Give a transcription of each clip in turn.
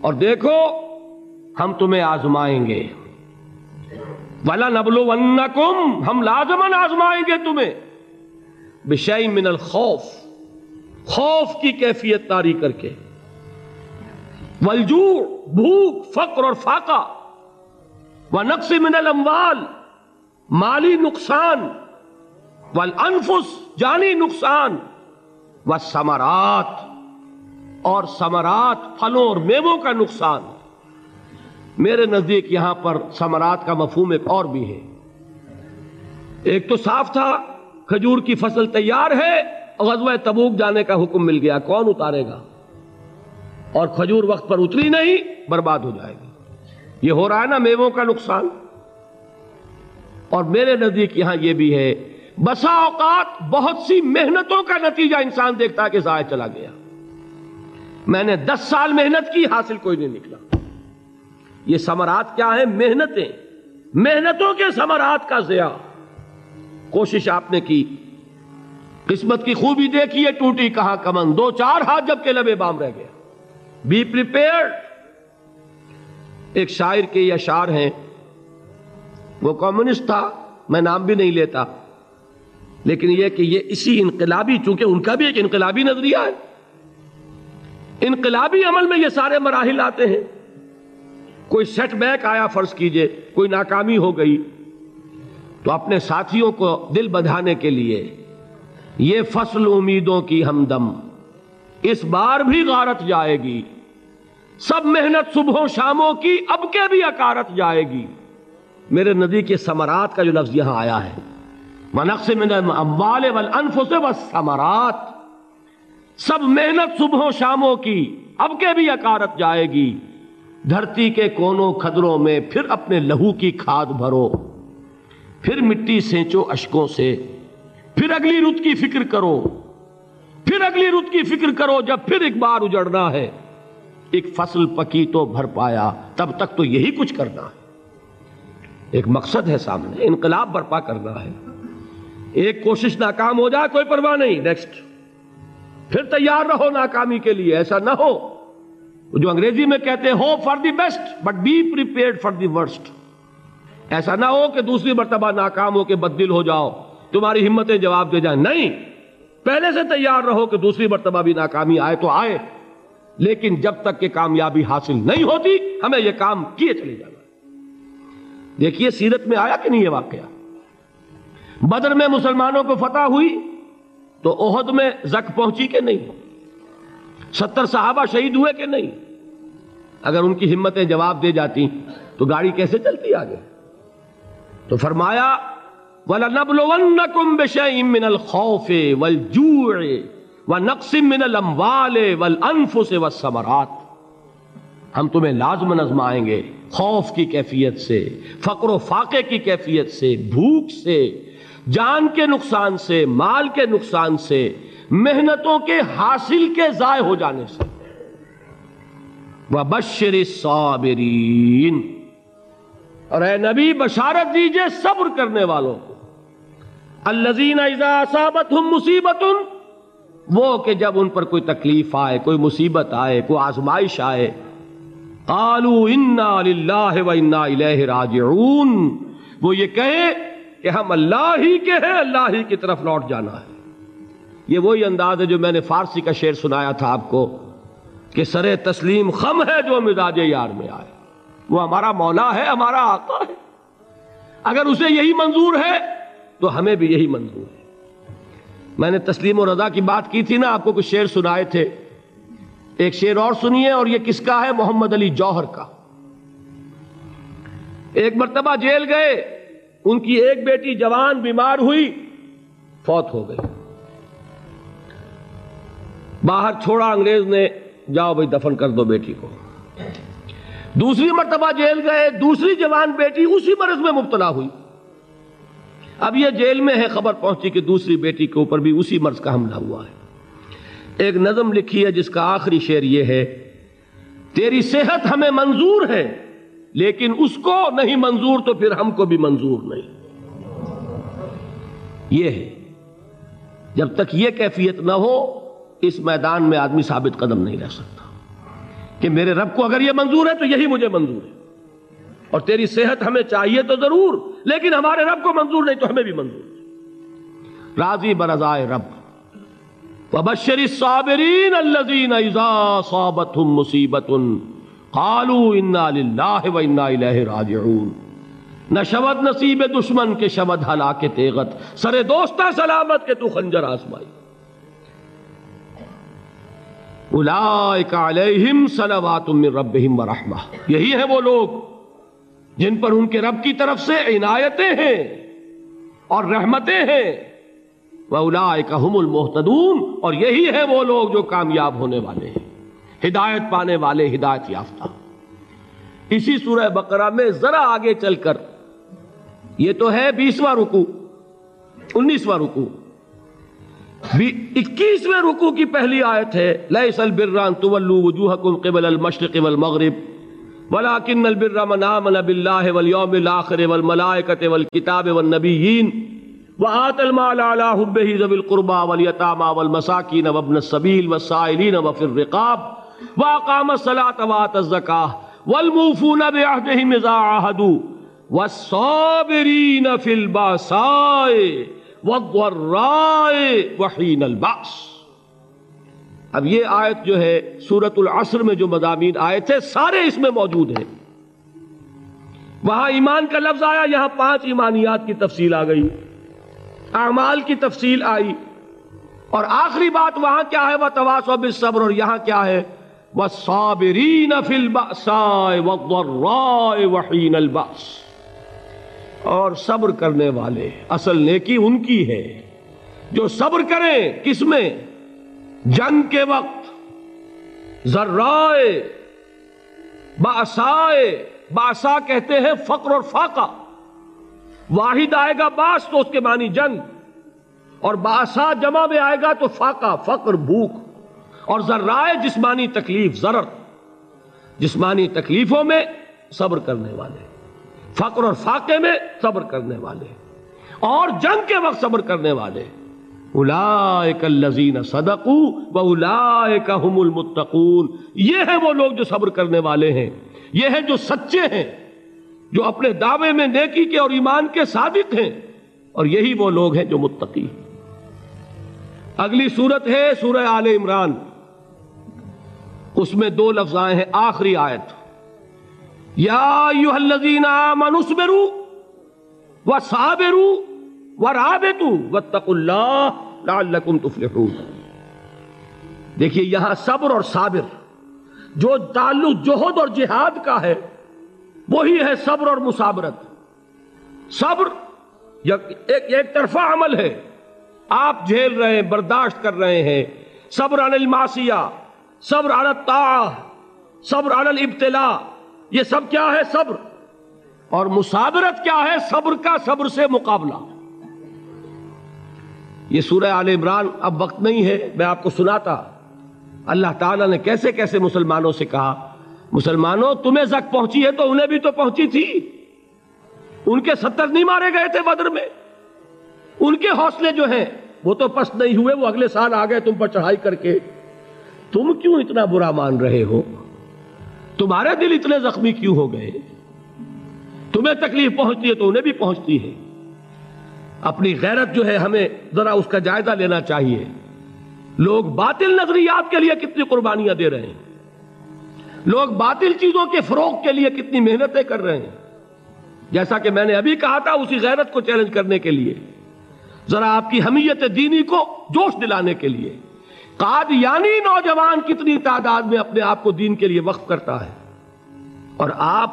اور دیکھو، ہم تمہیں آزمائیں گے۔ ولا نبلو ون ہم لازمن آزمائیں گے تمہیں۔ بشئی من الخوف، خوف کی کیفیت تاری کر کے۔ ولجوع بھوک، فقر اور فاقہ۔ و نقص من الاموال مالی نقصان۔ والانفس جانی نقصان۔ و سمرات اور سمرات پھلوں اور میووں کا نقصان میرے نزدیک یہاں پر سمرات کا مفہوم ایک اور بھی ہے۔ ایک تو صاف تھا، کھجور کی فصل تیار ہے، غزوہ تبوک جانے کا حکم مل گیا، کون اتارے گا؟ اور کھجور وقت پر اتری نہیں، برباد ہو جائے گی۔ یہ ہو رہا ہے نا میووں کا نقصان۔ اور میرے نزدیک یہاں یہ بھی ہے، بسا اوقات بہت سی محنتوں کا نتیجہ انسان دیکھتا ہے کہ ضائع چلا گیا۔ میں نے دس سال محنت کی، حاصل کوئی نہیں نکلا۔ یہ سمرات کیا ہے محنتیں۔ محنتوں کے سمرات کا ضیاع۔ کوشش آپ نے کی۔ قسمت کی خوبی دیکھیے ٹوٹی کہاں کمن دو چار ہاتھ جب کے لبے بام رہ گیا۔ بی ایک شاعر کے یہ اشعار ہیں۔ وہ کمیونسٹ تھا، میں نام بھی نہیں لیتا۔ لیکن یہ کہ یہ اسی انقلابی، چونکہ ان کا بھی ایک انقلابی نظریہ ہے۔ انقلابی عمل میں یہ سارے مراحل آتے ہیں۔ کوئی سیٹ بیک آیا فرض کیجیے، کوئی ناکامی ہو گئی۔ تو اپنے ساتھیوں کو دل بدھانے کے لیے یہ فصل امیدوں کی ہمدم اس بار بھی غارت جائے گی۔ سب محنت صبح شاموں کی اب کے بھی اکارت جائے گی۔ میرے ندی کے سمرات کا جو لفظ یہاں آیا ہے منقص من اموال والانفس والسمرات سب محنت صبح شاموں کی، اب کے بھی اکارت جائے گی۔ دھرتی کے کونوں کھدروں میں پھر اپنے لہو کی کھاد بھرو۔ پھر مٹی سینچو اشکوں سے۔ پھر اگلی رت کی فکر کرو۔ پھر اگلی رت کی فکر کرو جب پھر ایک بار اجڑنا ہے۔ ایک فصل پکی تو بھر پایا، تب تک تو یہی کچھ کرنا ہے۔ ایک مقصد ہے سامنے، انقلاب برپا کرنا ہے۔ ایک کوشش ناکام ہو جائے، کوئی پرواہ نہیں۔ نیکسٹ پھر تیار رہو ناکامی کے لیے، ایسا نہ ہو۔ جو انگریزی میں کہتے ہو for the best but be for the worst ایسا نہ ہو کہ دوسری مرتبہ ناکام ہو کے بدل ہو جاؤ۔ تمہاری ہمتیں جواب دے جائیں۔ نہیں، پہلے سے تیار رہو کہ دوسری مرتبہ بھی ناکامی آئے تو آئے۔ لیکن جب تک کہ کامیابی حاصل نہیں ہوتی، ہمیں یہ کام کیے چلے جانا۔ دیکھیے، سیرت میں آیا کہ نہیں یہ واقعہ؟ بدر میں مسلمانوں کو فتح ہوئی۔ تو عہد میں زک پہنچی کہ نہیں؟ ستر صحابہ شہید ہوئے کہ نہیں؟ اگر ان کی ہمتیں جواب دے جاتی، تو گاڑی کیسے چلتی آگے؟ تو فرمایا، وَلَنَبْلُوَنَّكُمْ بِشَيْءٍ مِّنَ الْخَوْفِ وَالْجُوعِ وَنَقْسٍ مِّنَ الْأَمْوَالِ وَالْأَنفُسِ وَالسَّمَرَاتِ ہم تمہیں لازم نظمائیں گے، خوف کی کیفیت سے، فقر و فاقے کی کیفیت سے، بھوک سے جان کے نقصان سے، مال کے نقصان سے، محنتوں کے حاصل کے ضائع ہو جانے سے۔ وَبَشِّرِ الصَّابِرِينَ۔ اور اے نبی، بشارت دیجیے صبر کرنے والوں کو۔ الزین اصابت مصیبت وہ کہ جب ان پر کوئی تکلیف آئے، کوئی مصیبت آئے، کوئی آزمائش آئے انا للہ و انا الیہ راجعون۔ وہ یہ کہے کہ ہم اللہ ہی کے ہیں، اللہ ہی کی طرف لوٹ جانا ہے۔ یہ وہی انداز ہے جو میں نے فارسی کا شعر سنایا تھا آپ کو کہ سر تسلیم خم ہے جو مزاج یار میں آئے۔ وہ ہمارا مولا ہے، ہمارا آقا ہے۔ اگر اسے یہی منظور ہے تو ہمیں بھی یہی منظور ہے۔ میں نے تسلیم و رضا کی بات کی تھی نا، آپ کو کچھ شعر سنائے تھے۔ ایک شعر اور سنیے اور یہ کس کا ہے؟ محمد علی جوہر کا۔ ایک مرتبہ جیل گئے۔ ان کی ایک بیٹی جوان بیمار ہوئی، فوت ہو گئی۔ باہر چھوڑا انگریز نے، جاؤ بھائی دفن کر دو بیٹی کو۔ دوسری مرتبہ جیل گئے، دوسری جوان بیٹی اسی مرض میں مبتلا ہوئی۔ اب یہ جیل میں ہے، خبر پہنچی کہ دوسری بیٹی کے اوپر بھی اسی مرض کا حملہ ہوا ہے۔ ایک نظم لکھی ہے، جس کا آخری شعر یہ ہے، تیری صحت ہمیں منظور ہے۔ لیکن اس کو نہیں منظور تو پھر ہم کو بھی منظور نہیں۔ یہ ہے۔ جب تک یہ کیفیت نہ ہو، اس میدان میں آدمی ثابت قدم نہیں رہ سکتا۔ کہ میرے رب کو اگر یہ منظور ہے تو یہی مجھے منظور ہے۔ اور تیری صحت ہمیں چاہیے تو ضرور، لیکن ہمارے رب کو منظور نہیں تو ہمیں بھی منظور۔ راضی برضائے رب۔ وبشر الصابرین الذین اذا صابتهم مصیبت قالوا انا للہ و انا الیہ راجعون نہ شبد نصیب دشمن کے شبد ہلاک تیغت، سر دوستہ سلامت کے تو خنجر آسمائی اولئک علیہم صلوات من ربہم ورحمہ یہی ہے وہ لوگ جن پر ان کے رب کی طرف سے عنایتیں ہیں اور رحمتیں ہیں۔ وَأُولَئِكَ هُمُ الْمُحْتَدُونَ اور یہی ہے وہ لوگ جو کامیاب ہونے والے ہیں۔ ہدایت پانے والے ہدایت یافتہ۔ اسی سورہ بقرہ میں ذرا آگے چل کر، یہ تو ہے بیسواں رکو انیسواں رکو اکیسویں رکو کی پہلی آیت ہے لَيْسَ الْبِرَّ أَن تُوَلُّوا وُجُوهَكُمْ قِبَلَ الْمَشْرِقِ وَالْمَغْرِبِ ولكن البر من آمن بالله واليوم الآخر والملائكة والكتاب والنبيين وآت المال على حبه ذوي القربى واليتامى والمساكين وابن السبيل والسائلين وفي الرقاب۔ وأقام الصلاة وآت الزكاة والموفون بعهدهم إذا عاهدوا والصابرين في الباساء والضراء وحين البأس۔ اب یہ آیت جو ہے سورت العصر میں جو مضامین آئے تھے، سارے اس میں موجود ہیں۔ وہاں ایمان کا لفظ آیا، یہاں پانچ ایمانیات کی تفصیل آ گئی۔ اعمال کی تفصیل آئی۔ اور آخری بات وہاں کیا ہے؟ وہ تواس و صبر اور یہاں کیا ہے؟ وہ صابرین وحین الباس اور صبر کرنے والے، اصل نیکی ان کی ہے جو صبر کریں، کس میں؟ جنگ کے وقت۔ ذرائے باسائے باسا کہتے ہیں فقر اور فاقہ۔ واحد آئے گا باس تو اس کے معنی جنگ۔ اور باسا جمع میں آئے گا تو فاقہ، فقر، بھوک۔ اور ذرائے جسمانی تکلیف، ضرر، جسمانی تکلیفوں میں صبر کرنے والے، فقر اور فاقے میں صبر کرنے والے، اور جنگ کے وقت صبر کرنے والے۔ اولائک الذین صدقوا واولائک هم المتقون۔ یہ ہیں وہ لوگ جو صبر کرنے والے ہیں۔ یہ ہیں جو سچے ہیں، جو اپنے دعوے میں نیکی کے اور ایمان کے صادق ہیں۔ اور یہی وہ لوگ ہیں جو متقی ہیں۔ اگلی صورت ہے سورہ آل عمران۔ اس میں دو لفظ آئے ہیں، آخری آیت۔ یا ایوہ الذین آمنوا اصبروا وصابروا ورابطوا واتقوا اللہ لعلکم تفلحون۔ دیکھیے، یہاں صبر اور صابر، جو تعلق جوہد اور جہاد کا ہے، وہی ہے صبر اور مسابرت صبر ایک ایک طرفہ عمل ہے۔ آپ جھیل رہے ہیں، برداشت کر رہے ہیں۔ صبر عن المعصیہ۔ صبر عن الطاعہ، صبر عن الابتلاء، یہ سب کیا ہے صبر؟ اور مسابرت کیا ہے صبر کا صبر سے مقابلہ؟ یہ سورہ آل عمران اب وقت نہیں ہے، میں آپ کو سناتا۔ اللہ تعالیٰ نے کیسے کیسے مسلمانوں سے کہا، مسلمانوں، تمہیں زک پہنچی ہے تو انہیں بھی تو پہنچی تھی۔ ان کے ستر نہیں مارے گئے تھے بدر میں۔ ان کے حوصلے جو ہیں، وہ تو پست نہیں ہوئے، وہ اگلے سال آ گئے تم پر چڑھائی کر کے۔ تم کیوں اتنا برا مان رہے ہو؟ تمہارے دل اتنے زخمی کیوں ہو گئے؟ تمہیں تکلیف پہنچتی ہے تو انہیں بھی پہنچتی ہے۔ اپنی غیرت جو ہے ہمیں ذرا اس کا جائزہ لینا چاہیے۔ لوگ باطل نظریات کے لیے کتنی قربانیاں دے رہے ہیں۔ لوگ باطل چیزوں کے فروغ کے لیے کتنی محنتیں کر رہے ہیں۔ جیسا کہ میں نے ابھی کہا تھا، اسی غیرت کو چیلنج کرنے کے لیے۔ ذرا آپ کی حمیت دینی کو جوش دلانے کے لیے۔ قادیانی نوجوان کتنی تعداد میں اپنے آپ کو دین کے لیے وقف کرتا ہے اور آپ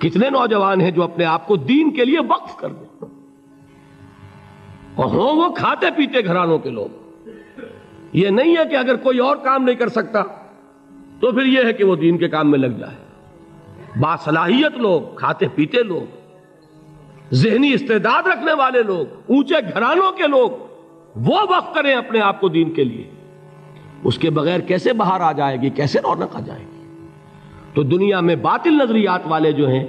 کتنے نوجوان ہیں جو اپنے آپ کو دین کے لیے وقف کر دیں اور ہوں وہ کھاتے پیتے گھرانوں کے لوگ یہ نہیں ہے کہ اگر کوئی اور کام نہیں کر سکتا تو پھر یہ ہے کہ وہ دین کے کام میں لگ جائے باصلاحیت لوگ، کھاتے پیتے لوگ، ذہنی استعداد رکھنے والے لوگ، اونچے گھرانوں کے لوگ وہ وقت کریں اپنے آپ کو دین کے لیے۔ اس کے بغیر کیسے باہر آ جائے گی؟ کیسے رونق آ جائے گی؟ تو دنیا میں باطل نظریات والے جو ہیں،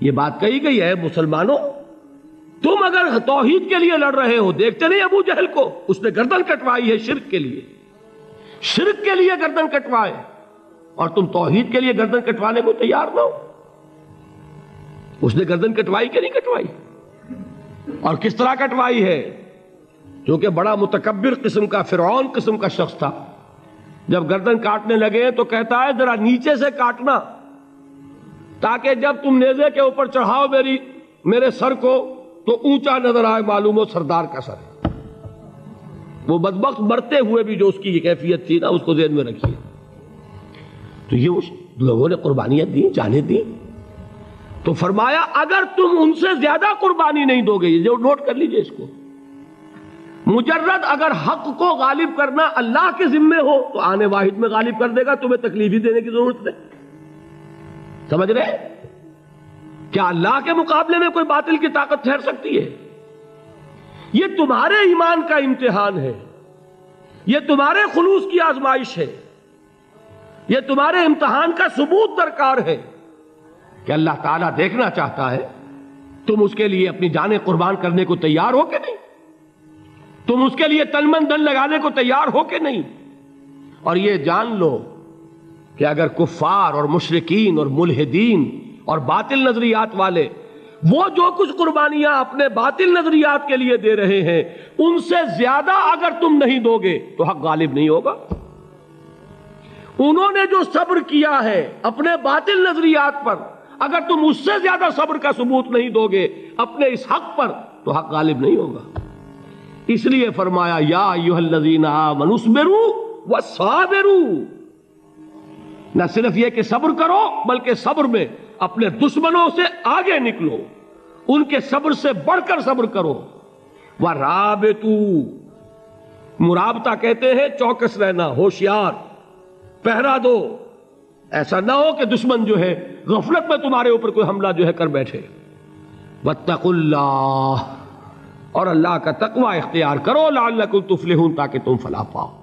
یہ بات کہی گئی ہے، مسلمانوں، تم اگر توحید کے لیے لڑ رہے ہو، دیکھتے نہیں ابو جہل کو؟ اس نے گردن کٹوائی ہے شرک کے لیے۔ شرک کے لیے گردن کٹوائے۔ اور تم توحید کے لیے گردن کٹوانے کو تیار نہ ہو۔ اس نے گردن کٹوائی کہ نہیں کٹوائی؟ اور کس طرح کٹوائی ہے؟ کیونکہ بڑا متکبر قسم کا فرعون قسم کا شخص تھا۔ جب گردن کاٹنے لگے تو کہتا ہے، ذرا نیچے سے کاٹنا، تاکہ جب تم نیزے کے اوپر چڑھاؤ میری، میرے سر کو، تو اونچا نظر آئے معلوم ہو سردار کا سر ہے۔ وہ بدبخت مرتے ہوئے بھی جو اس کی یہ کیفیت تھی نا، اس کو ذہن میں رکھیے۔ تو یہ اس لوگوں نے قربانیاں دی جانے دی تو فرمایا، اگر تم ان سے زیادہ قربانی نہیں دو گے، یہ جو نوٹ کر لیجیے اس کو۔ مجرد اگر حق کو غالب کرنا اللہ کے ذمے ہو تو آنے واحد میں غالب کر دے گا، تمہیں تکلیف ہی دینے کی ضرورت نہیں۔ سمجھ رہے؟ کیا اللہ کے مقابلے میں کوئی باطل کی طاقت ٹھہر سکتی ہے؟ یہ تمہارے ایمان کا امتحان ہے۔ یہ تمہارے خلوص کی آزمائش ہے۔ یہ تمہارے امتحان کا ثبوت درکار ہے۔ کہ اللہ تعالیٰ دیکھنا چاہتا ہے؟ تم اس کے لیے اپنی جانیں قربان کرنے کو تیار ہو کہ نہیں؟ تم اس کے لیے تلمن دن لگانے کو تیار ہو کہ نہیں؟ اور یہ جان لو کہ اگر کفار اور مشرقین اور ملحدین اور باطل نظریات والے وہ جو کچھ قربانیاں اپنے باطل نظریات کے لیے دے رہے ہیں، ان سے زیادہ اگر تم نہیں دو گے تو حق غالب نہیں ہوگا۔ انہوں نے جو صبر کیا ہے اپنے باطل نظریات پر، اگر تم اس سے زیادہ صبر کا ثبوت نہیں دو گے اپنے اس حق پر تو حق غالب نہیں ہوگا۔ اس لیے فرمایا، یا منسبرو و صابرو نہ صرف یہ کہ صبر کرو، بلکہ صبر میں اپنے دشمنوں سے آگے نکلو۔ ان کے صبر سے بڑھ کر صبر کرو۔ وہ رابطو مرابطہ کہتے ہیں، چوکس رہنا، ہوشیار، پہرا دو۔ ایسا نہ ہو کہ دشمن جو ہے، غفلت میں تمہارے اوپر کوئی حملہ جو ہے کر بیٹھے۔ بتق اللہ اور اللہ کا تقوی اختیار کرو لعلکم تفلحون تاکہ تم فلاح پاؤ۔